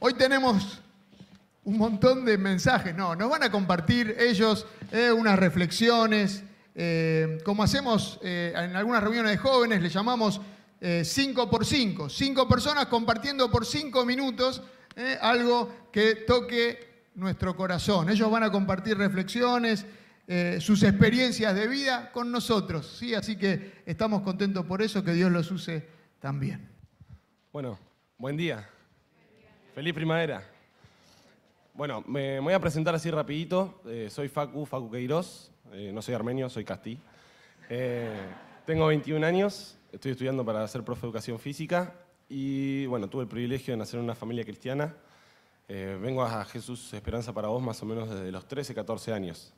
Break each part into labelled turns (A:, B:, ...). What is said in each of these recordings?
A: Hoy tenemos un montón de mensajes, no, nos van a compartir ellos eh, unas reflexiones, eh, como hacemos eh, en algunas reuniones de jóvenes, le llamamos 5 por 5, cinco personas compartiendo por cinco minutos algo que toque nuestro corazón. Ellos van a compartir reflexiones, sus experiencias de vida con nosotros, ¿sí? así que estamos contentos por eso, que Dios los use también.
B: Bueno, buen día. Feliz primavera. Bueno, me voy a presentar así rapidito. Eh, soy Facu, Facu Queiroz. Eh, no soy armenio, soy castí. Eh, tengo 21 años, estoy estudiando para ser profe de educación física y bueno, tuve el privilegio de nacer en una familia cristiana. vengo a Jesús Esperanza para vos más o menos desde los 13, 14 años.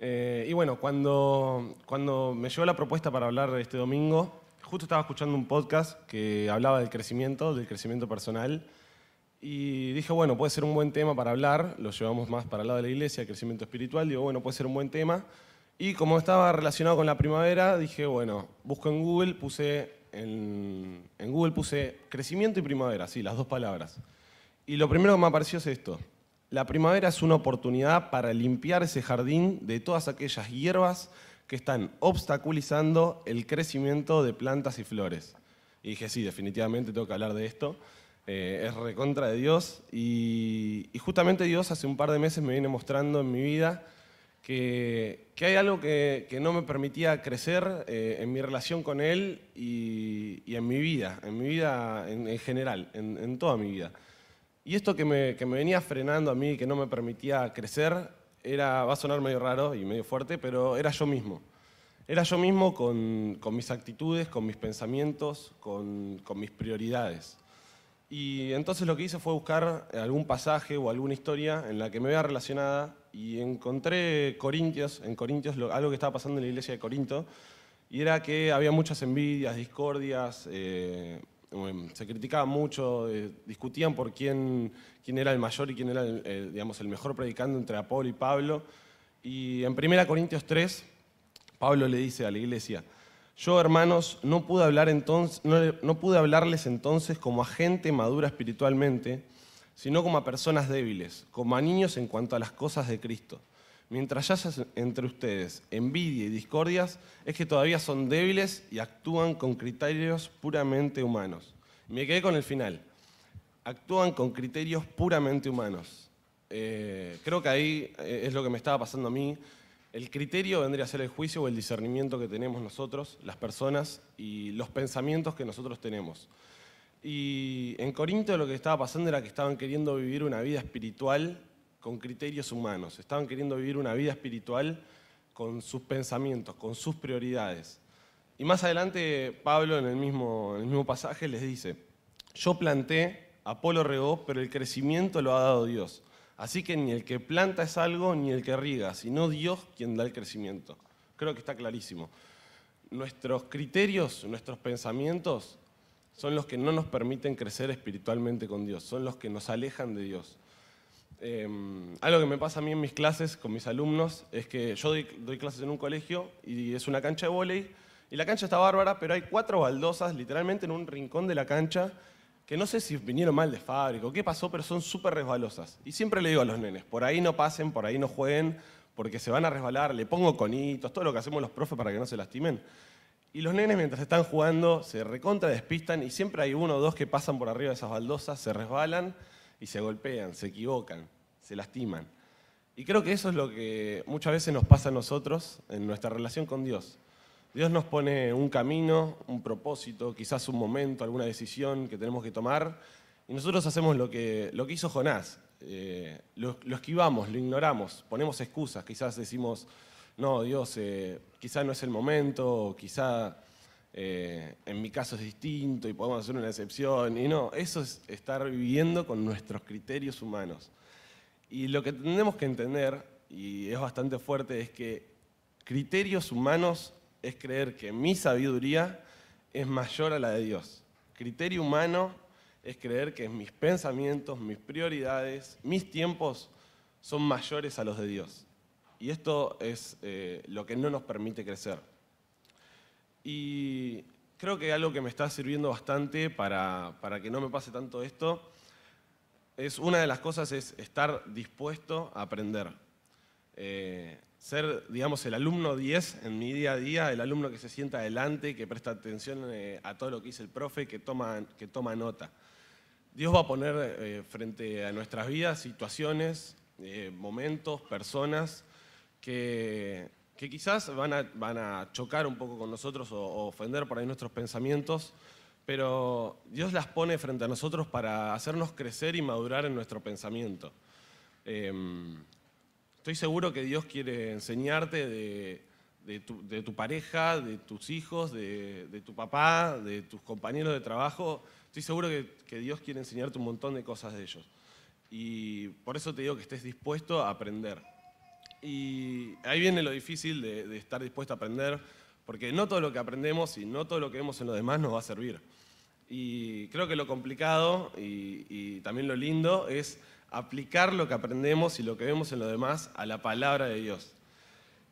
B: y bueno, cuando, cuando me llegó la propuesta para hablar este domingo, justo estaba escuchando un podcast que hablaba del crecimiento, del crecimiento personal y dije, bueno, puede ser un buen tema para hablar, lo llevamos más para el lado de la iglesia, crecimiento espiritual, digo, bueno, puede ser un buen tema. Y como estaba relacionado con la primavera, dije, bueno, busco en Google, puse en Google puse crecimiento y primavera, sí, las dos palabras. Y lo primero que me apareció es esto. La primavera es una oportunidad para limpiar ese jardín de todas aquellas hierbas que están obstaculizando el crecimiento de plantas y flores. Y dije, sí, definitivamente tengo que hablar de esto. Eh, es recontra de Dios y, justamente Dios hace un par de meses me viene mostrando en mi vida que, hay algo que, no me permitía crecer eh, en mi relación con Él y, en mi vida, en mi vida en, general, en, toda mi vida. Y esto que me, venía frenando a mí, que no me permitía crecer, era, va a sonar medio raro y medio fuerte, pero era yo mismo. Era yo mismo con, mis actitudes, con mis pensamientos, con mis prioridades. Y entonces lo que hice fue buscar algún pasaje o alguna historia en la que me vea relacionada y encontré Corintios, en Corintios algo que estaba pasando en la iglesia de Corinto, y era que había muchas envidias, discordias, eh, se criticaban mucho, eh, discutían por quién, quién era el mayor y quién era el, digamos, el mejor predicando entre Apolo y Pablo. Y en 1 Corintios 3, Pablo le dice a la iglesia, yo, hermanos, no pude, hablar entonces, no, pude hablarles entonces como a gente madura espiritualmente, sino como a personas débiles, como a niños en cuanto a las cosas de Cristo. Mientras haya entre ustedes envidia y discordias, es que todavía son débiles y actúan con criterios puramente humanos. me quedé con el final. Actúan con criterios puramente humanos. Eh, creo que ahí eh, es lo que me estaba pasando a mí. El criterio vendría a ser el juicio o el discernimiento que tenemos nosotros, las personas, y los pensamientos que nosotros tenemos. Y en Corinto lo que estaba pasando era que estaban queriendo vivir una vida espiritual con criterios humanos, estaban queriendo vivir una vida espiritual con sus pensamientos, con sus prioridades. Y más adelante Pablo en el mismo, el mismo pasaje les dice, yo planté, Apolo regó, pero el crecimiento lo ha dado Dios. Así que ni el que planta es algo, ni el que riega, sino Dios quien da el crecimiento. Creo que está clarísimo. Nuestros criterios, nuestros pensamientos son los que no nos permiten crecer espiritualmente con Dios, son los que nos alejan de Dios. Em, algo que me pasa a mí en mis clases con mis alumnos es que yo doy, doy clases en un colegio y es una cancha de vóley y la cancha está bárbara, pero hay cuatro baldosas literalmente en un rincón de la cancha que no sé si vinieron mal de fábrica o qué pasó, pero son súper resbalosas. Y siempre le digo a los nenes, por ahí no pasen, por ahí no jueguen, porque se van a resbalar, le pongo conitos, todo lo que hacemos los profes para que no se lastimen. Y los nenes mientras están jugando se recontra despistan y siempre hay uno o dos que pasan por arriba de esas baldosas, se resbalan y se golpean, se equivocan, se lastiman. Y creo que eso es lo que muchas veces nos pasa a nosotros en nuestra relación con Dios. Dios nos pone un camino, un propósito, quizás un momento, alguna decisión que tenemos que tomar, y nosotros hacemos lo que, lo que hizo Jonás. Eh, lo, esquivamos, lo ignoramos, ponemos excusas, quizás decimos, no, Dios, eh, quizás no es el momento, quizá eh, en mi caso es distinto y podemos hacer una excepción. Y no, eso es estar viviendo con nuestros criterios humanos. Y lo que tenemos que entender, y es bastante fuerte, es que criterios humanos es creer que mi sabiduría es mayor a la de Dios. Criterio humano es creer que mis pensamientos, mis prioridades, mis tiempos son mayores a los de Dios. Y esto es eh, lo que no nos permite crecer. Y creo que algo que me está sirviendo bastante para, para que no me pase tanto esto es una de las cosas es estar dispuesto a aprender. Eh, ser, digamos, el alumno 10 en mi día a día, el alumno que se sienta adelante, que presta atención eh, a todo lo que dice el profe, que toma, que toma nota. Dios va a poner eh, frente a nuestras vidas situaciones, momentos, personas que, que quizás van a, van a, chocar un poco con nosotros o, o ofender por ahí nuestros pensamientos, pero Dios las pone frente a nosotros para hacernos crecer y madurar en nuestro pensamiento. Estoy seguro que Dios quiere enseñarte de, tu, pareja, de tus hijos, de, tu papá, de tus compañeros de trabajo. Estoy seguro que, Dios quiere enseñarte un montón de cosas de ellos. Y por eso te digo que estés dispuesto a aprender. Y ahí viene lo difícil de, de estar dispuesto a aprender, porque no todo lo que aprendemos y no todo lo que vemos en los demás nos va a servir. Y creo que lo complicado y, también lo lindo es aplicar lo que aprendemos y lo que vemos en lo demás a la palabra de Dios.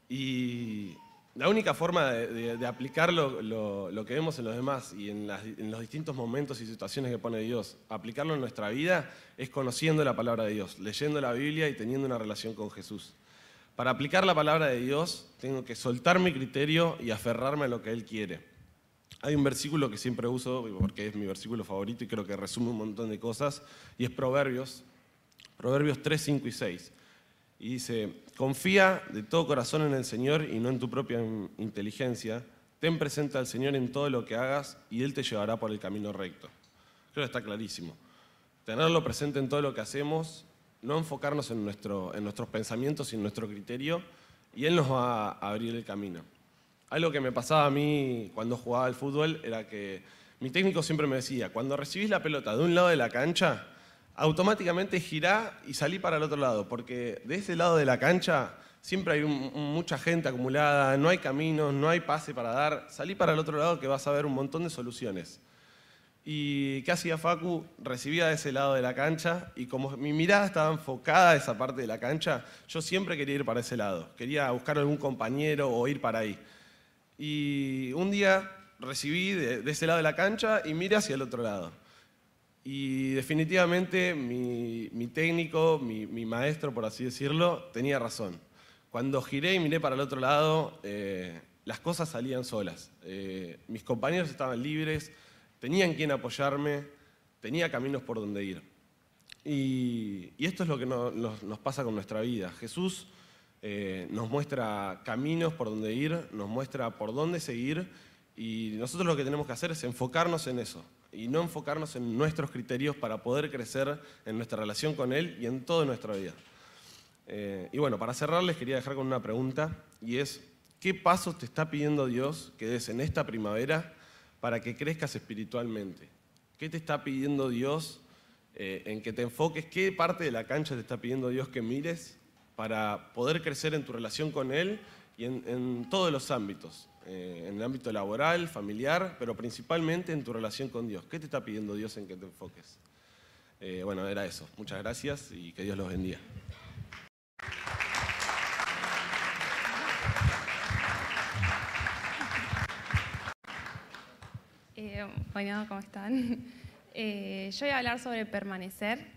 B: Y la única forma de, aplicar lo, que vemos en los demás y en, en, los distintos momentos y situaciones que pone Dios, aplicarlo en nuestra vida es conociendo la palabra de Dios, leyendo la Biblia y teniendo una relación con Jesús. Para aplicar la palabra de Dios tengo que soltar mi criterio y aferrarme a lo que Él quiere. Hay un versículo que siempre uso porque es mi versículo favorito y creo que resume un montón de cosas, y es Proverbios, Proverbios 3, 5 y 6. Y dice, confía de todo corazón en el Señor y no en tu propia inteligencia. Ten presente al Señor en todo lo que hagas y Él te llevará por el camino recto. Creo que está clarísimo. Tenerlo presente en todo lo que hacemos, no enfocarnos en, nuestro, en nuestros pensamientos y en nuestro criterio, y Él nos va a abrir el camino. Algo que me pasaba a mí cuando jugaba al fútbol era que mi técnico siempre me decía, cuando recibís la pelota de un lado de la cancha, automáticamente girá y salí para el otro lado, porque de ese lado de la cancha siempre hay mucha gente acumulada, no hay caminos, no hay pase para dar, salí para el otro lado que vas a ver un montón de soluciones. ¿Y qué hacía Facu? Recibía de ese lado de la cancha y como mi mirada estaba enfocada a esa parte de la cancha, yo siempre quería ir para ese lado. Quería buscar algún compañero o ir para ahí. Y un día recibí de, ese lado de la cancha y miré hacia el otro lado. Y definitivamente mi, técnico, mi, maestro, por así decirlo, tenía razón. Cuando giré y miré para el otro lado, eh, las cosas salían solas. Eh, mis compañeros estaban libres, tenían quien apoyarme, tenía caminos por donde ir. Y, esto es lo que nos pasa con nuestra vida. Jesús eh, nos muestra caminos por donde ir, nos muestra por dónde seguir y nosotros lo que tenemos que hacer es enfocarnos en eso y no enfocarnos en nuestros criterios para poder crecer en nuestra relación con Él y en toda nuestra vida. Eh, y bueno, para cerrar les quería dejar con una pregunta y es, ¿qué pasos te está pidiendo Dios que des en esta primavera para que crezcas espiritualmente? ¿Qué te está pidiendo Dios eh, en que te enfoques? ¿Qué parte de la cancha te está pidiendo Dios que mires para poder crecer en tu relación con Él y en, todos los ámbitos, eh, en el ámbito laboral, familiar, pero principalmente en tu relación con Dios. ¿Qué te está pidiendo Dios en que te enfoques? Eh, bueno, era eso. Muchas gracias y que Dios los bendiga.
C: Eh, bueno, ¿cómo están? yo voy a hablar sobre permanecer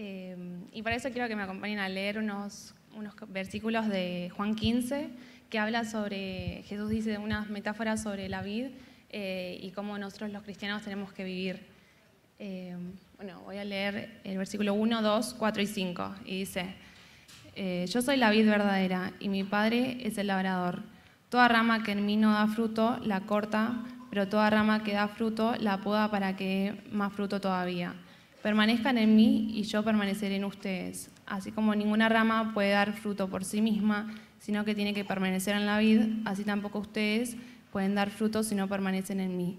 C: Em, y para eso quiero que me acompañen a leer unos, unos versículos de Juan 15, que habla sobre, Jesús dice unas metáforas sobre la vida eh, y cómo nosotros los cristianos tenemos que vivir. Em, bueno, voy a leer el versículo 1, 2, 4 y 5. Y dice, eh, yo soy la vid verdadera y mi Padre es el labrador. Toda rama que en mí no da fruto, la corta, pero toda rama que da fruto, la poda para que dé más fruto todavía. Permanezcan en mí y yo permaneceré en ustedes. Así como ninguna rama puede dar fruto por sí misma, sino que tiene que permanecer en la vid, así tampoco ustedes pueden dar fruto si no permanecen en mí.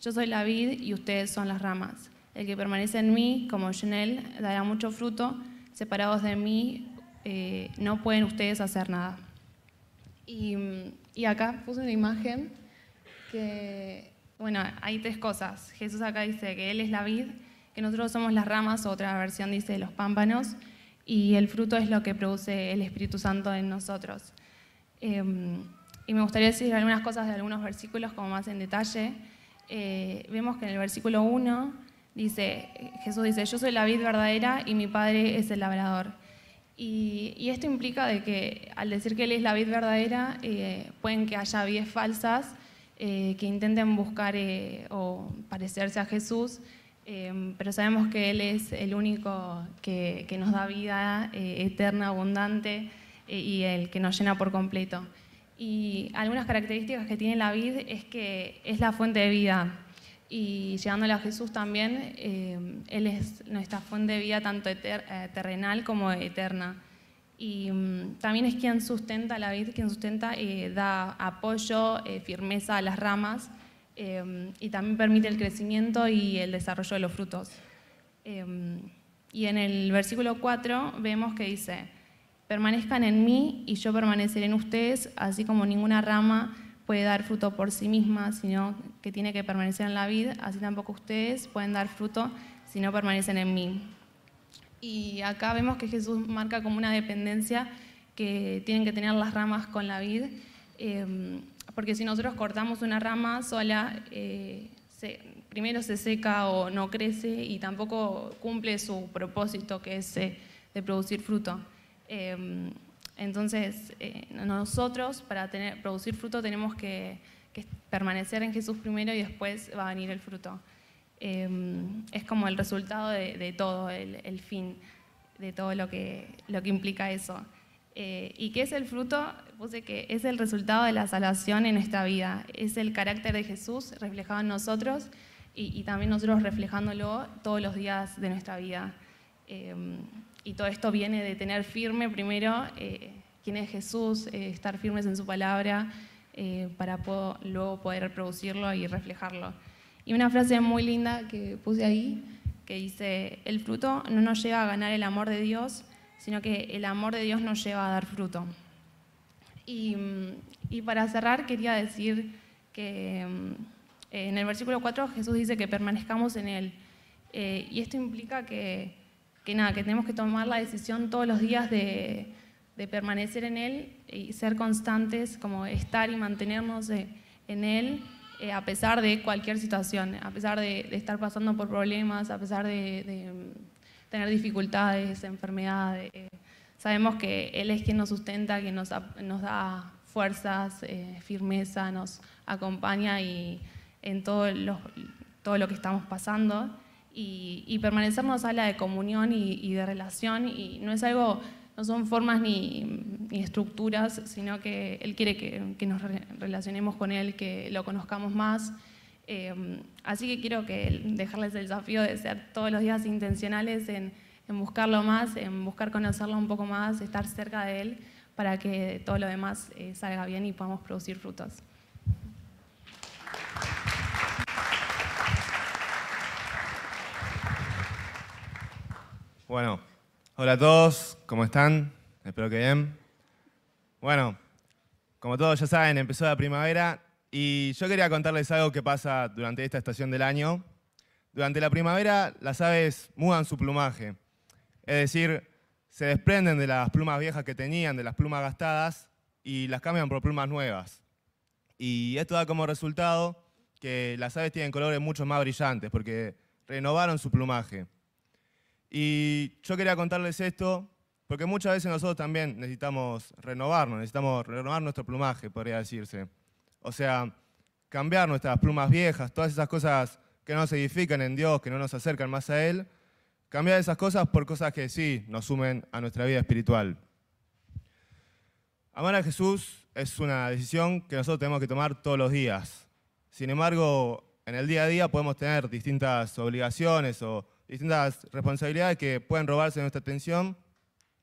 C: Yo soy la vid y ustedes son las ramas. El que permanece en mí, como yo en él, dará mucho fruto. Separados de mí, eh, no pueden ustedes hacer nada. Y, y acá puse una imagen que, bueno, hay tres cosas. Jesús acá dice que Él es la vid, que nosotros somos las ramas, otra versión dice los pámpanos, y el fruto es lo que produce el Espíritu Santo en nosotros. Em, y me gustaría decir algunas cosas de algunos versículos como más en detalle. Eh, vemos que en el versículo 1 dice, Jesús dice, yo soy la vid verdadera y mi Padre es el labrador. Y, esto implica de que al decir que Él es la vid verdadera, eh, pueden que haya vides falsas eh, que intenten buscar o parecerse a Jesús, pero sabemos que Él es el único que, nos da vida eterna, abundante y el que nos llena por completo. Y algunas características que tiene la vid es que es la fuente de vida. Y llegándole a Jesús también, eh, Él es nuestra fuente de vida tanto eh, terrenal como eterna. Y mm, también es quien sustenta la vid, quien sustenta, y eh, da apoyo, firmeza a las ramas y también permite el crecimiento y el desarrollo de los frutos. y en el versículo 4 vemos que dice, permanezcan en mí y yo permaneceré en ustedes, así como ninguna rama puede dar fruto por sí misma, sino que tiene que permanecer en la vida, así tampoco ustedes pueden dar fruto si no permanecen en mí. Y acá vemos que Jesús marca como una dependencia que tienen que tener las ramas con la vid, em, porque si nosotros cortamos una rama sola, eh, primero se seca o no crece y tampoco cumple su propósito, que es eh, de producir fruto. Em, entonces, eh, nosotros para tener, producir fruto tenemos que, permanecer en Jesús primero y después va a venir el fruto. Em, es como el resultado de, todo, el, fin de todo lo que, lo que implica eso. Eh, ¿Y qué es el fruto? Puse que es el resultado de la salvación en esta vida. Es el carácter de Jesús reflejado en nosotros y, también nosotros reflejándolo todos los días de nuestra vida. Em, y todo esto viene de tener firme primero eh, quién es Jesús, eh, estar firmes en su palabra eh, para luego poder producirlo y reflejarlo. Y una frase muy linda que puse ahí, que dice, el fruto no nos lleva a ganar el amor de Dios, sino que el amor de Dios nos lleva a dar fruto. Y, y para cerrar quería decir que en el versículo 4 Jesús dice que permanezcamos en Él. y esto implica que que nada, que tenemos que tomar la decisión todos los días de, permanecer en Él y ser constantes, como estar y mantenernos en Él eh, a pesar de cualquier situación, a pesar de, estar pasando por problemas, a pesar de, tener dificultades, enfermedades. Sabemos que Él es quien nos sustenta, quien nos, nos da fuerzas, eh, firmeza, nos acompaña y en todo lo, todo lo que estamos pasando y, permanecer nos habla de comunión y, de relación y no es algo, no son formas ni, estructuras, sino que Él quiere que, nos relacionemos con Él, que lo conozcamos más. Eh, así que quiero que dejarles el desafío de ser todos los días intencionales en, buscarlo más, en buscar conocerlo un poco más, estar cerca de Él para que todo lo demás eh, salga bien y podamos producir frutos.
D: Bueno, hola a todos, ¿cómo están? Espero que bien. Bueno, como todos ya saben, empezó la primavera y yo quería contarles algo que pasa durante esta estación del año. Durante la primavera las aves mudan su plumaje, es decir, se desprenden de las plumas viejas que tenían, de las plumas gastadas, y las cambian por plumas nuevas. Y esto da como resultado que las aves tienen colores mucho más brillantes porque renovaron su plumaje. Y yo quería contarles esto porque muchas veces nosotros también necesitamos renovarnos, necesitamos renovar nuestro plumaje, podría decirse. O sea, cambiar nuestras plumas viejas, todas esas cosas que no se edifican en Dios, que no nos acercan más a Él, cambiar esas cosas por cosas que sí nos sumen a nuestra vida espiritual. Amar a Jesús es una decisión que nosotros tenemos que tomar todos los días. Sin embargo, en el día a día podemos tener distintas obligaciones o distintas responsabilidades que pueden robarse nuestra atención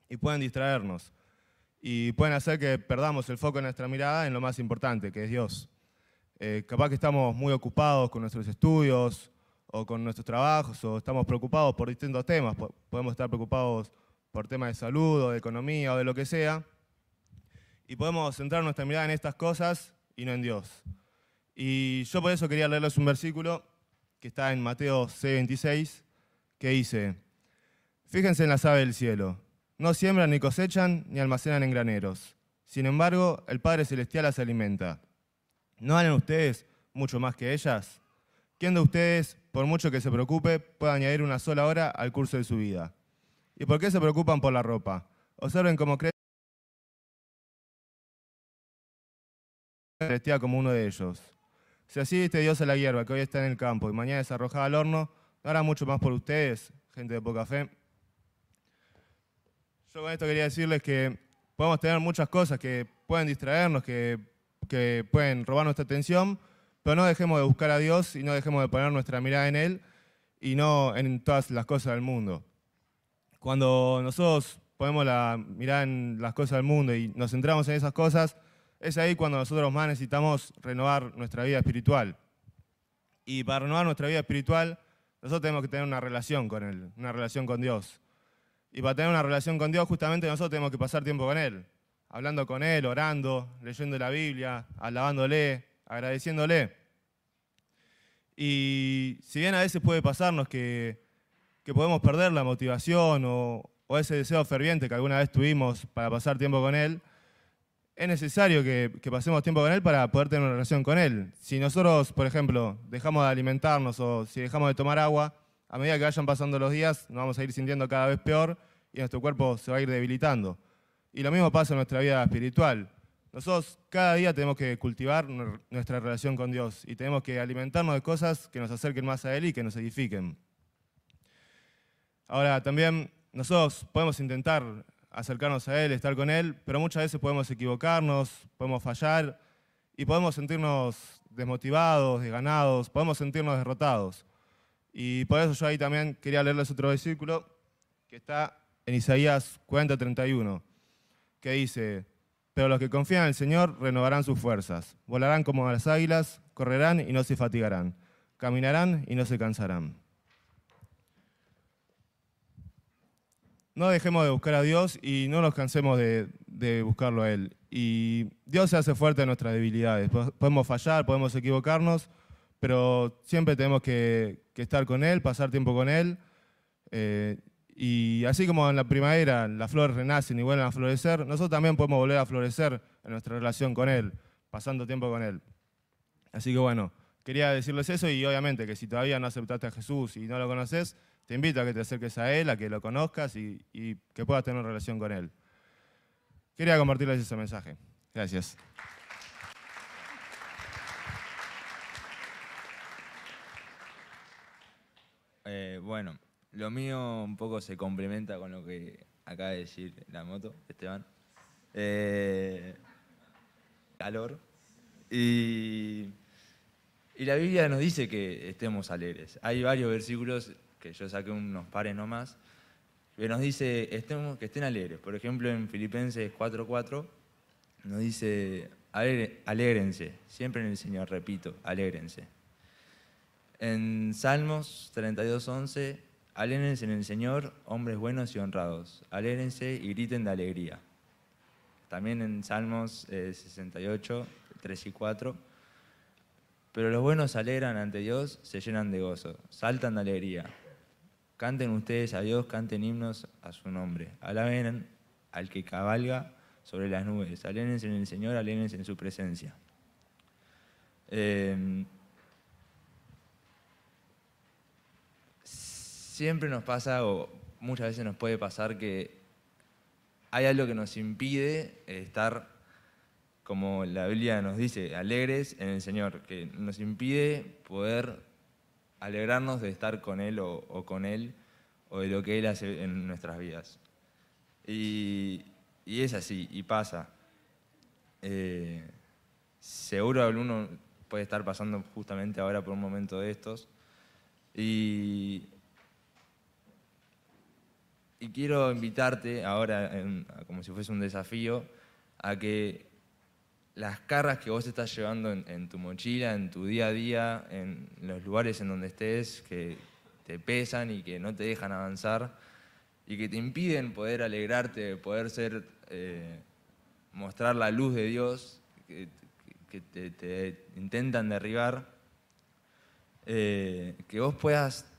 D: y pueden distraernos. Y pueden hacer que perdamos el foco de nuestra mirada en lo más importante, que es Dios. Eh, capaz que estamos muy ocupados con nuestros estudios o con nuestros trabajos o estamos preocupados por distintos temas. Podemos estar preocupados por temas de salud o de economía o de lo que sea. Y podemos centrar nuestra mirada en estas cosas y no en Dios. Y yo por eso quería leerles un versículo que está en Mateo 6:26, que dice, fíjense en las aves del cielo, no siembran ni cosechan ni almacenan en graneros. Sin embargo, el Padre Celestial las alimenta. ¿No valen ustedes mucho más que ellas? ¿Quién de ustedes, por mucho que se preocupe, puede añadir una sola hora al curso de su vida. ¿Y por qué se preocupan por la ropa? Observen cómo creen vestida como uno de ellos. Si así viste Dios a la hierba que hoy está en el campo y mañana es arrojada al horno, ¿no hará mucho más por ustedes, gente de poca fe? Yo con esto quería decirles que podemos tener muchas cosas que pueden distraernos, que pueden robar nuestra atención, pero no dejemos de buscar a Dios y no dejemos de poner nuestra mirada en Él y no en todas las cosas del mundo. Cuando nosotros ponemos la mirada en las cosas del mundo y nos centramos en esas cosas, es ahí cuando nosotros más necesitamos renovar nuestra vida espiritual. Y para renovar nuestra vida espiritual, nosotros tenemos que tener una relación con Él, una relación con Dios. Y para tener una relación con Dios, justamente nosotros tenemos que pasar tiempo con Él, hablando con Él, orando, leyendo la Biblia, alabándole, agradeciéndole. Y si bien a veces puede pasarnos que, podemos perder la motivación o, o ese deseo ferviente que alguna vez tuvimos para pasar tiempo con Él, es necesario que, que, pasemos tiempo con Él para poder tener una relación con Él. Si nosotros, por ejemplo, dejamos de alimentarnos o si dejamos de tomar agua, a medida que vayan pasando los días, nos vamos a ir sintiendo cada vez peor y nuestro cuerpo se va a ir debilitando. Y lo mismo pasa en nuestra vida espiritual. Nosotros cada día tenemos que cultivar nuestra relación con Dios y tenemos que alimentarnos de cosas que nos acerquen más a Él y que nos edifiquen. Ahora, también nosotros podemos intentar acercarnos a Él, estar con Él, pero muchas veces podemos equivocarnos, podemos fallar y podemos sentirnos desmotivados, desganados, podemos sentirnos derrotados. Y por eso yo ahí también quería leerles otro versículo que está en Isaías 40:31, que dice, pero los que confían en el Señor renovarán sus fuerzas, volarán como las águilas, correrán y no se fatigarán, caminarán y no se cansarán. no dejemos de buscar a Dios y no nos cansemos de, buscarlo a Él. Y Dios se hace fuerte en nuestras debilidades. Podemos fallar, podemos equivocarnos, pero siempre tenemos que, que estar con Él, pasar tiempo con Él. Eh, y así como en la primavera las flores renacen y vuelven a florecer, nosotros también podemos volver a florecer en nuestra relación con Él, pasando tiempo con Él. Así que bueno, quería decirles eso y obviamente que si todavía no aceptaste a Jesús y no lo conoces, te invito a que te acerques a Él, a que lo conozcas y, y que puedas tener una relación con Él. Quería compartirles ese mensaje. Gracias.
E: Eh, bueno, lo mío un poco se complementa con lo que acaba de decir la moto, Esteban. Eh, calor. Y, y la Biblia nos dice que estemos alegres. Hay varios versículos que yo saqué unos pares nomás, que nos dice estemos, que estén alegres. Por ejemplo, en Filipenses 4.4 nos dice, alégrense, siempre en el Señor, repito, alégrense. En Salmos 32.11, alégrense en el Señor, hombres buenos y honrados, alégrense y griten de alegría. También en Salmos 68, 3 y 4, pero los buenos alegran ante Dios, se llenan de gozo, saltan de alegría. Canten ustedes a Dios, canten himnos a su nombre. Alaben al que cabalga sobre las nubes. Alénense en el Señor, alénense en su presencia. Eh, siempre nos pasa, o muchas veces nos puede pasar, que hay algo que nos impide estar, como la Biblia nos dice, alegres en el Señor, que nos impide poder alegrarnos de estar con Él o, con Él o de lo que Él hace en nuestras vidas. Y, es así, y pasa. Eh, seguro alguno puede estar pasando justamente ahora por un momento de estos. Y, y quiero invitarte ahora, como si fuese un desafío, a que las cargas que vos estás llevando en, tu mochila, en tu día a día, en los lugares en donde estés, que te pesan y que no te dejan avanzar y que te impiden poder alegrarte, poder ser, eh, mostrar la luz de Dios, que, te, intentan derribar, eh, que vos puedas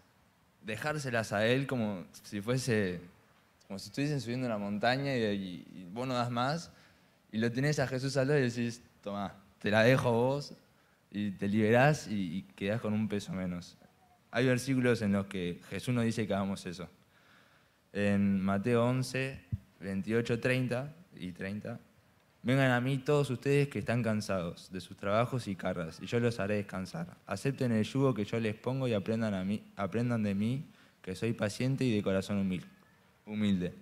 E: dejárselas a Él como si fuese, como si estuviesen subiendo una montaña y, y vos no das más y lo tenés a Jesús al lado y decís, toma, te la dejo vos y te liberás y, quedás con un peso menos. hay versículos en los que Jesús nos dice que hagamos eso. En Mateo 11, 28, 30 y 30. Vengan a mí todos ustedes que están cansados de sus trabajos y cargas, y yo los haré descansar. Acepten el yugo que yo les pongo y aprendan, a mí, aprendan de mí, que soy paciente y de corazón humilde.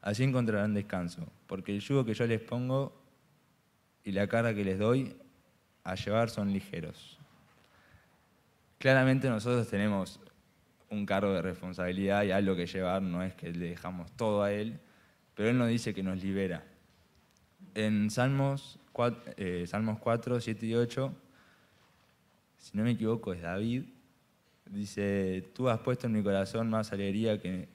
E: Así encontrarán descanso, porque el yugo que yo les pongo y la carga que les doy a llevar son ligeros. Claramente nosotros tenemos un cargo de responsabilidad y algo que llevar, no es que le dejamos todo a Él, pero Él nos dice que nos libera. En Salmos 4, eh, Salmos 4 7 y 8, si no me equivoco, es David, dice, tú has puesto en mi corazón más alegría que,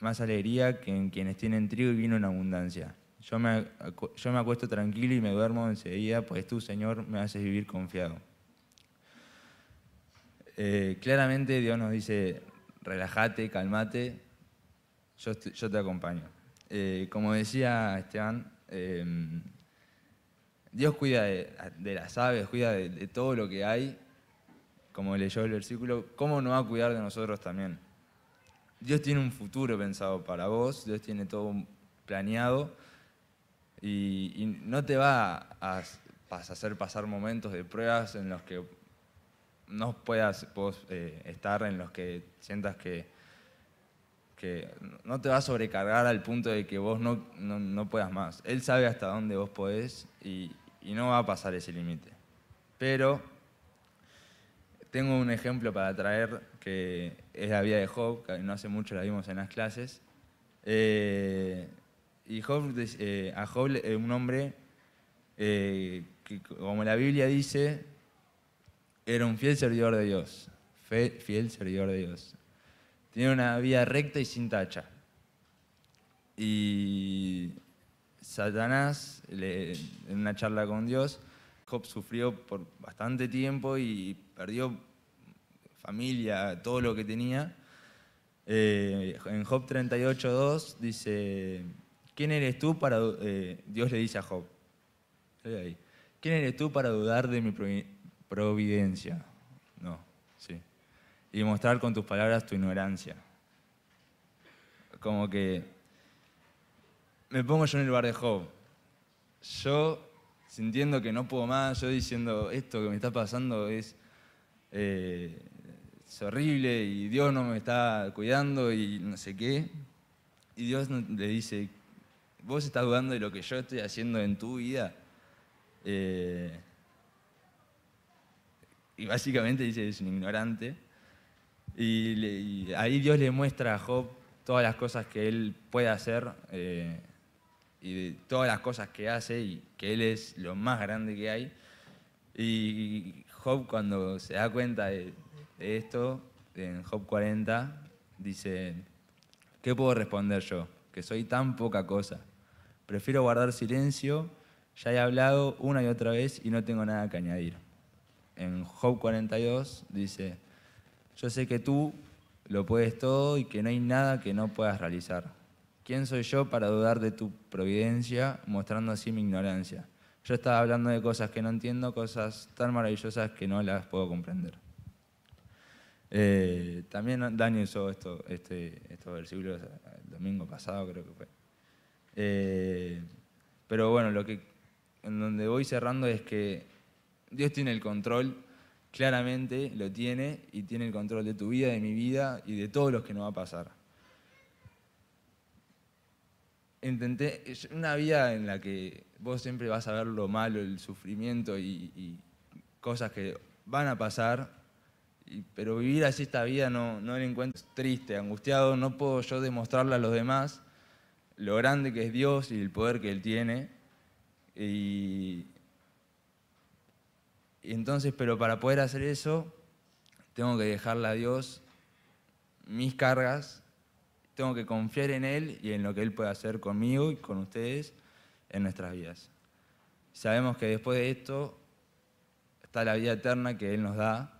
E: más alegría que en quienes tienen trigo y vino en abundancia. Yo me, acuesto tranquilo y me duermo enseguida, pues tú, Señor, me haces vivir confiado. Eh, claramente Dios nos dice, relájate, calmate, yo, yo te acompaño. Eh, como decía Esteban, em, Dios cuida de, las aves, cuida de, todo lo que hay, como leyó el versículo, ¿cómo no va a cuidar de nosotros también? Dios tiene un futuro pensado para vos, Dios tiene todo planeado y, no te va a, hacer pasar momentos de pruebas en los que no puedas vos eh, estar, en los que sientas que, que no te va a sobrecargar al punto de que vos no, no, puedas más. Él sabe hasta dónde vos podés y, y no va a pasar ese límite. Pero tengo un ejemplo para traer que es la vida de Job, que no hace mucho la vimos en las clases. Eh, y Job, eh, a Job, eh, un hombre que, como la Biblia dice, era un fiel servidor de Dios. fiel servidor de Dios. Tenía una vida recta y sin tacha. Y Satanás, en una charla con Dios, Job sufrió por bastante tiempo y perdió familia, todo lo que tenía. Eh, en Job 38.2 dice, ¿quién eres tú para... Eh, Dios le dice a Job, ¿quién eres tú para dudar de mi providencia? No. Y mostrar con tus palabras tu ignorancia. Como que me pongo yo en el lugar de Job. Yo sintiendo que no puedo más, yo diciendo, esto que me está pasando es, eh, horrible y Dios no me está cuidando y no sé qué. Y Dios le dice, vos estás dudando de lo que yo estoy haciendo en tu vida. Eh, y básicamente dice, es un ignorante. Y, ahí Dios le muestra a Job todas las cosas que él puede hacer. Eh, y de todas las cosas que hace y que Él es lo más grande que hay. Y Job cuando se da cuenta de, esto, en Job 40, dice, ¿qué puedo responder yo? Que soy tan poca cosa. Prefiero guardar silencio, ya he hablado una y otra vez y no tengo nada que añadir. En Job 42 dice, yo sé que tú lo puedes todo y que no hay nada que no puedas realizar. ¿Quién soy yo para dudar de tu providencia, mostrando así mi ignorancia? Yo estaba hablando de cosas que no entiendo, cosas tan maravillosas que no las puedo comprender. Eh, también Dani usó esto, este, estos versículos el domingo pasado, creo que fue. Eh, pero bueno, lo que, en donde voy cerrando es que Dios tiene el control, claramente lo tiene, y tiene el control de tu vida, de mi vida y de todos los que nos va a pasar intenté, una vida en la que vos siempre vas a ver lo malo, el sufrimiento y, cosas que van a pasar, pero vivir así esta vida no, no la encuentro triste, angustiado, no puedo yo demostrarle a los demás lo grande que es Dios y el poder que Él tiene. Y, entonces, pero para poder hacer eso, tengo que dejarle a Dios mis cargas tengo que confiar en Él y en lo que Él puede hacer conmigo y con ustedes en nuestras vidas. Sabemos que después de esto está la vida eterna que Él nos da,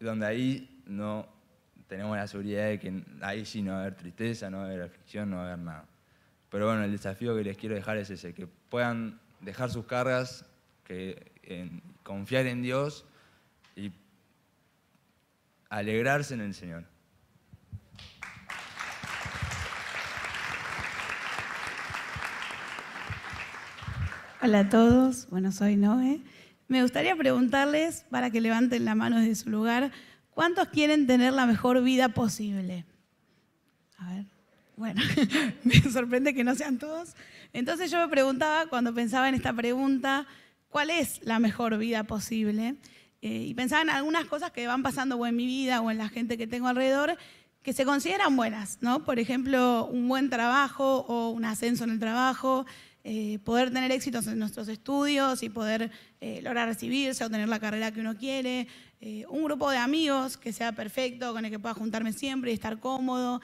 E: donde ahí no tenemos la seguridad de que ahí sí no va a haber tristeza, no va a haber aflicción, no va a haber nada. Pero bueno, el desafío que les quiero dejar es ese, que puedan dejar sus cargas, que confiar en Dios y alegrarse en el Señor.
F: Hola a todos, bueno, soy Noé. Me gustaría preguntarles, para que levanten la mano desde su lugar, ¿cuántos quieren tener la mejor vida posible? A ver, bueno, me sorprende que no sean todos. Entonces yo me preguntaba, cuando pensaba en esta pregunta, ¿cuál es la mejor vida posible? Eh, y pensaba en algunas cosas que van pasando o en mi vida o en la gente que tengo alrededor que se consideran buenas, ¿no? Por ejemplo, un buen trabajo o un ascenso en el trabajo, eh, poder tener éxitos en nuestros estudios y poder eh, lograr recibirse o tener la carrera que uno quiere, un grupo de amigos que sea perfecto, con el que pueda juntarme siempre y estar cómodo,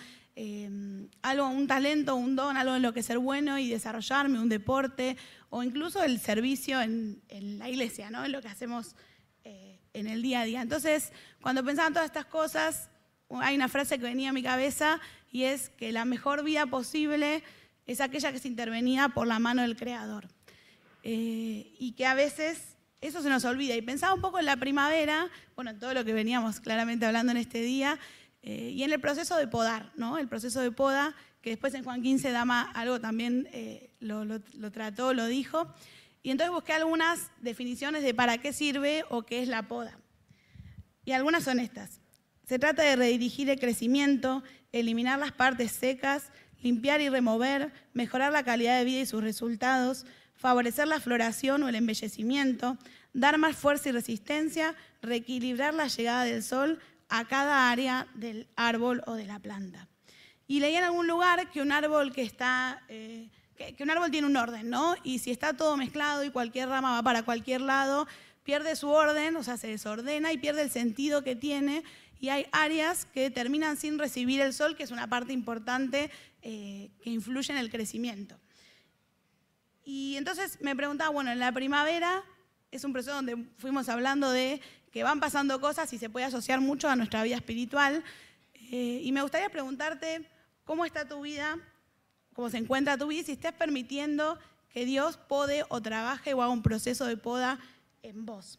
F: algo, un talento, un don, algo en lo que ser bueno y desarrollarme, un deporte o incluso el servicio en, en la iglesia, ¿no? En lo que hacemos en el día a día. Entonces, cuando pensaba en todas estas cosas, hay una frase que venía a mi cabeza y es que la mejor vida posible es aquella que se intervenía por la mano del Creador. Eh, y que a veces eso se nos olvida. Y pensaba un poco en la primavera, bueno, en todo lo que veníamos claramente hablando en este día, eh, y en el proceso de podar, ¿no? El proceso de poda, que después en Juan 15 Dama algo también eh, lo, lo trató, lo dijo. Y entonces busqué algunas definiciones de para qué sirve o qué es la poda. Y algunas son estas. Se trata de redirigir el crecimiento, eliminar las partes secas, limpiar y remover, mejorar la calidad de vida y sus resultados, favorecer la floración o el embellecimiento, dar más fuerza y resistencia, reequilibrar la llegada del sol a cada área del árbol o de la planta. Y leí en algún lugar que un árbol que está... Eh, que, un árbol tiene un orden, ¿no? Y si está todo mezclado y cualquier rama va para cualquier lado, pierde su orden, o sea, se desordena y pierde el sentido que tiene. Y hay áreas que terminan sin recibir el sol, que es una parte importante eh, que influye en el crecimiento. Y entonces me preguntaba, bueno, en la primavera es un proceso donde fuimos hablando de que van pasando cosas y se puede asociar mucho a nuestra vida espiritual. Eh, y me gustaría preguntarte, ¿cómo está tu vida cómo se encuentra tu vida y si estás permitiendo que Dios pode o trabaje o haga un proceso de poda en vos.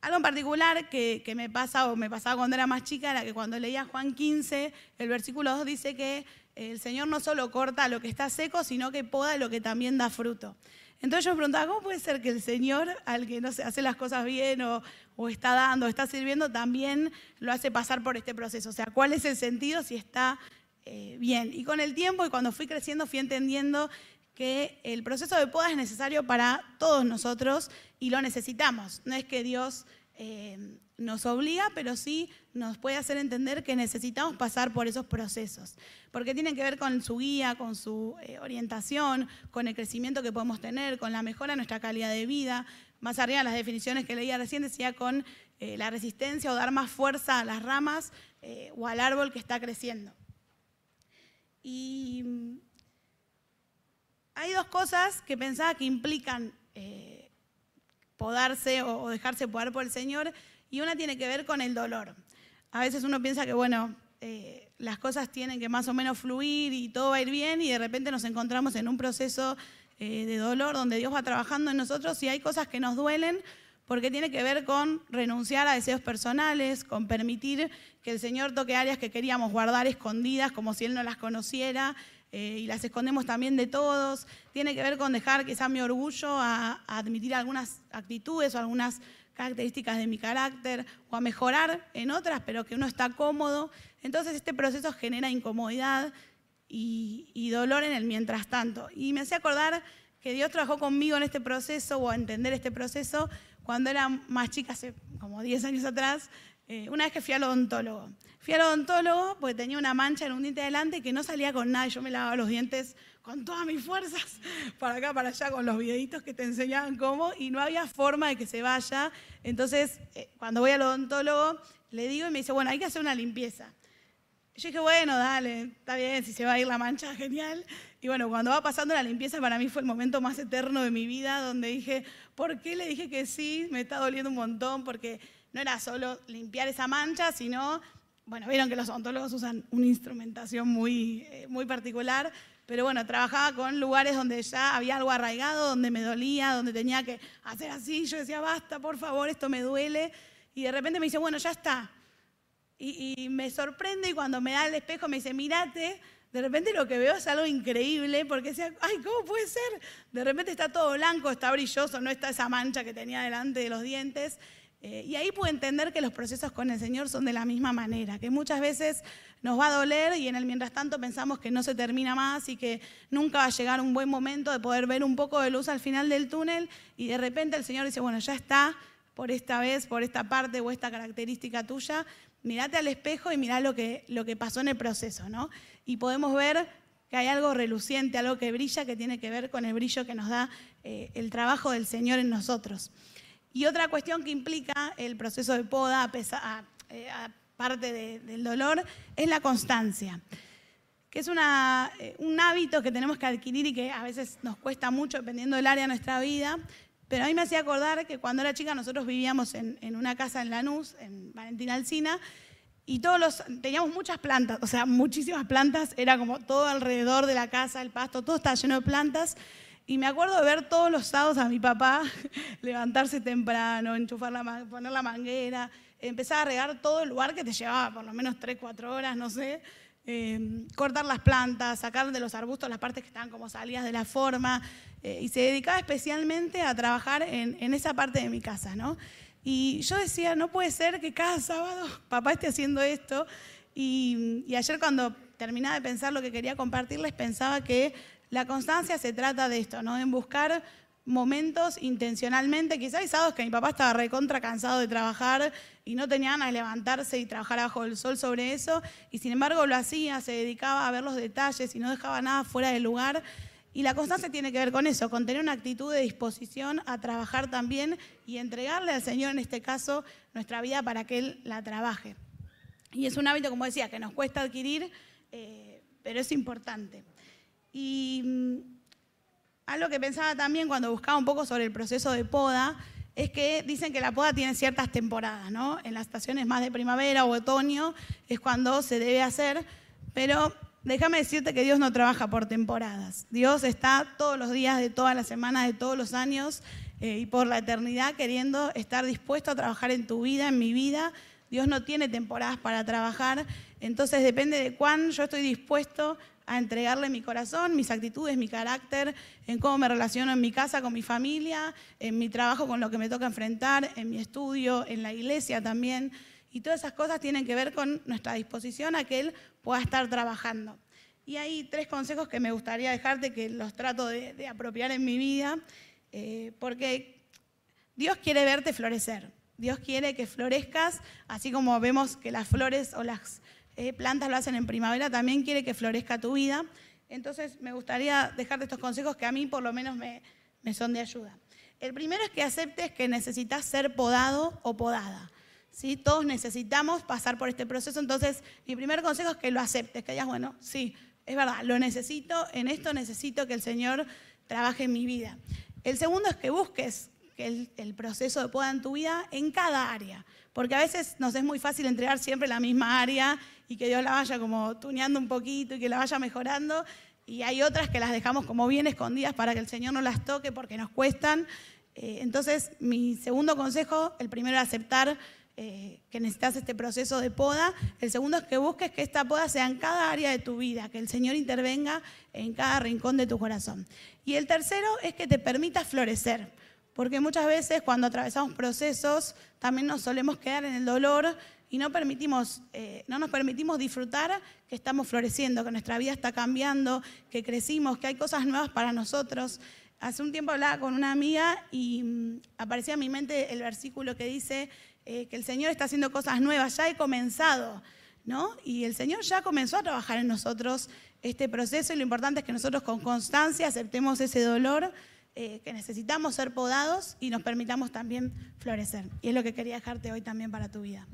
F: Algo en particular que, me pasa o me pasaba cuando era más chica era que cuando leía Juan 15, el versículo 2 dice que el Señor no solo corta lo que está seco, sino que poda lo que también da fruto. Entonces yo me preguntaba, ¿cómo puede ser que el Señor, al que no hace las cosas bien o, está dando, está sirviendo, también lo hace pasar por este proceso? O sea, ¿cuál es el sentido si está eh, bien. Y con el tiempo y cuando fui creciendo fui entendiendo que el proceso de poda es necesario para todos nosotros y lo necesitamos. No es que Dios eh, nos obliga, pero sí nos puede hacer entender que necesitamos pasar por esos procesos, porque tienen que ver con su guía, con su eh, orientación, con el crecimiento que podemos tener, con la mejora de nuestra calidad de vida. Más arriba, las definiciones que leía recién decía con la resistencia o dar más fuerza a las ramas o al árbol que está creciendo. Y mm, hay dos cosas que pensaba que implican eh, podarse o, dejarse podar por el Señor, y una tiene que ver con el dolor. A veces uno piensa que, bueno, eh, las cosas tienen que más o menos fluir y todo va a ir bien, y de repente nos encontramos en un proceso eh, de dolor donde Dios va trabajando en nosotros y hay cosas que nos duelen, porque tiene que ver con renunciar a deseos personales, con permitir que el Señor toque áreas que queríamos guardar escondidas como si Él no las conociera eh, y las escondemos también de todos. Tiene que ver con dejar sea mi orgullo a, admitir algunas actitudes o algunas características de mi carácter o a mejorar en otras, pero que uno está cómodo. Entonces este proceso genera incomodidad y, dolor en el mientras tanto. Y me hace acordar que Dios trabajó conmigo en este proceso o a entender este proceso cuando era más chica, hace como 10 años atrás, eh, una vez que fui al odontólogo. Fui al odontólogo porque tenía una mancha en un diente delante que no salía con nada. Yo me lavaba los dientes con todas mis fuerzas, para acá, para allá, con los videitos que te enseñaban cómo, y no había forma de que se vaya. Entonces, eh, cuando voy al odontólogo, le digo y me dice, bueno, hay que hacer una limpieza. Yo dije, bueno, dale, está bien, si se va a ir la mancha, genial. Y bueno, cuando va pasando la limpieza, para mí fue el momento más eterno de mi vida, donde dije, ¿por qué le dije que sí? Me está doliendo un montón, porque no era solo limpiar esa mancha, sino, bueno, vieron que los odontólogos usan una instrumentación muy, eh, muy particular, pero bueno, trabajaba con lugares donde ya había algo arraigado, donde me dolía, donde tenía que hacer así. Yo decía, basta, por favor, esto me duele. Y de repente me dice, bueno, ya está. Y, y me sorprende y cuando me da el espejo me dice, mírate, de repente lo que veo es algo increíble porque decía, ay, ¿cómo puede ser? De repente está todo blanco, está brilloso, no está esa mancha que tenía delante de los dientes. Eh, y ahí puedo entender que los procesos con el Señor son de la misma manera, que muchas veces nos va a doler y en el mientras tanto pensamos que no se termina más y que nunca va a llegar un buen momento de poder ver un poco de luz al final del túnel y de repente el Señor dice, bueno, ya está por esta vez, por esta parte o esta característica tuya, mirate al espejo y mirá lo que, lo que pasó en el proceso, ¿no? Y podemos ver que hay algo reluciente, algo que brilla, que tiene que ver con el brillo que nos da eh, el trabajo del Señor en nosotros. Y otra cuestión que implica el proceso de poda, aparte eh, del dolor, es la constancia, que es eh, un hábito que tenemos que adquirir y que a veces nos cuesta mucho dependiendo del área de nuestra vida. Pero a mí me hacía acordar que cuando era chica nosotros vivíamos en, una casa en Lanús, en Valentina Alcina, y todos los, teníamos muchas plantas, o sea, muchísimas plantas, era como todo alrededor de la casa, el pasto, todo estaba lleno de plantas. Y me acuerdo de ver todos los sábados a mi papá levantarse temprano, enchufar la, poner la manguera, empezar a regar todo el lugar que te llevaba por lo menos 3, 4 horas, no sé. Em, cortar las plantas, sacar de los arbustos las partes que estaban como salidas de la forma. Eh, y se dedicaba especialmente a trabajar en, esa parte de mi casa, ¿no? Y yo decía, no puede ser que cada sábado papá esté haciendo esto. Y, y ayer cuando terminaba de pensar lo que quería compartirles, pensaba que la constancia se trata de esto, ¿no? En buscar momentos intencionalmente. Quizás hay que mi papá estaba recontra cansado de trabajar y no tenía ganas de levantarse y trabajar bajo el sol sobre eso. Y sin embargo lo hacía, se dedicaba a ver los detalles y no dejaba nada fuera del lugar. Y la constancia tiene que ver con eso, con tener una actitud de disposición a trabajar también y entregarle al Señor, en este caso, nuestra vida para que Él la trabaje. Y es un hábito, como decía, que nos cuesta adquirir, eh, pero es importante. Y mm, algo que pensaba también cuando buscaba un poco sobre el proceso de poda es que dicen que la poda tiene ciertas temporadas, ¿no? En las estaciones más de primavera o otoño es cuando se debe hacer, pero déjame decirte que Dios no trabaja por temporadas. Dios está todos los días de todas las semanas, de todos los años eh, y por la eternidad queriendo estar dispuesto a trabajar en tu vida, en mi vida. Dios no tiene temporadas para trabajar, entonces depende de cuán yo estoy dispuesto a entregarle mi corazón, mis actitudes, mi carácter, en cómo me relaciono en mi casa con mi familia, en mi trabajo con lo que me toca enfrentar, en mi estudio, en la iglesia también. Y todas esas cosas tienen que ver con nuestra disposición a que Él pueda estar trabajando. Y hay tres consejos que me gustaría dejarte, que los trato de, apropiar en mi vida, eh, porque Dios quiere verte florecer. Dios quiere que florezcas, así como vemos que las flores o las eh, plantas lo hacen en primavera, también quiere que florezca tu vida. Entonces me gustaría dejarte estos consejos que a mí por lo menos me, son de ayuda. El primero es que aceptes que necesitas ser podado o podada. ¿sí? Todos necesitamos pasar por este proceso, entonces mi primer consejo es que lo aceptes, que digas, bueno, sí, es verdad, lo necesito, en esto necesito que el Señor trabaje en mi vida. El segundo es que busques el, el proceso de poda en tu vida en cada área porque a veces nos es muy fácil entregar siempre la misma área y que Dios la vaya como tuneando un poquito y que la vaya mejorando. Y hay otras que las dejamos como bien escondidas para que el Señor no las toque porque nos cuestan. Eh, entonces, mi segundo consejo, el primero es aceptar eh, que necesitas este proceso de poda. El segundo es que busques que esta poda sea en cada área de tu vida, que el Señor intervenga en cada rincón de tu corazón. Y el tercero es que te permita florecer. Porque muchas veces cuando atravesamos procesos también nos solemos quedar en el dolor y no, permitimos, eh, no nos permitimos disfrutar que estamos floreciendo, que nuestra vida está cambiando, que crecimos, que hay cosas nuevas para nosotros. Hace un tiempo hablaba con una amiga y mm, aparecía en mi mente el versículo que dice eh, que el Señor está haciendo cosas nuevas, ya he comenzado, ¿no? Y el Señor ya comenzó a trabajar en nosotros este proceso y lo importante es que nosotros con constancia aceptemos ese dolor eh, que necesitamos ser podados y nos permitamos también florecer. Y es lo que quería dejarte hoy también para tu vida.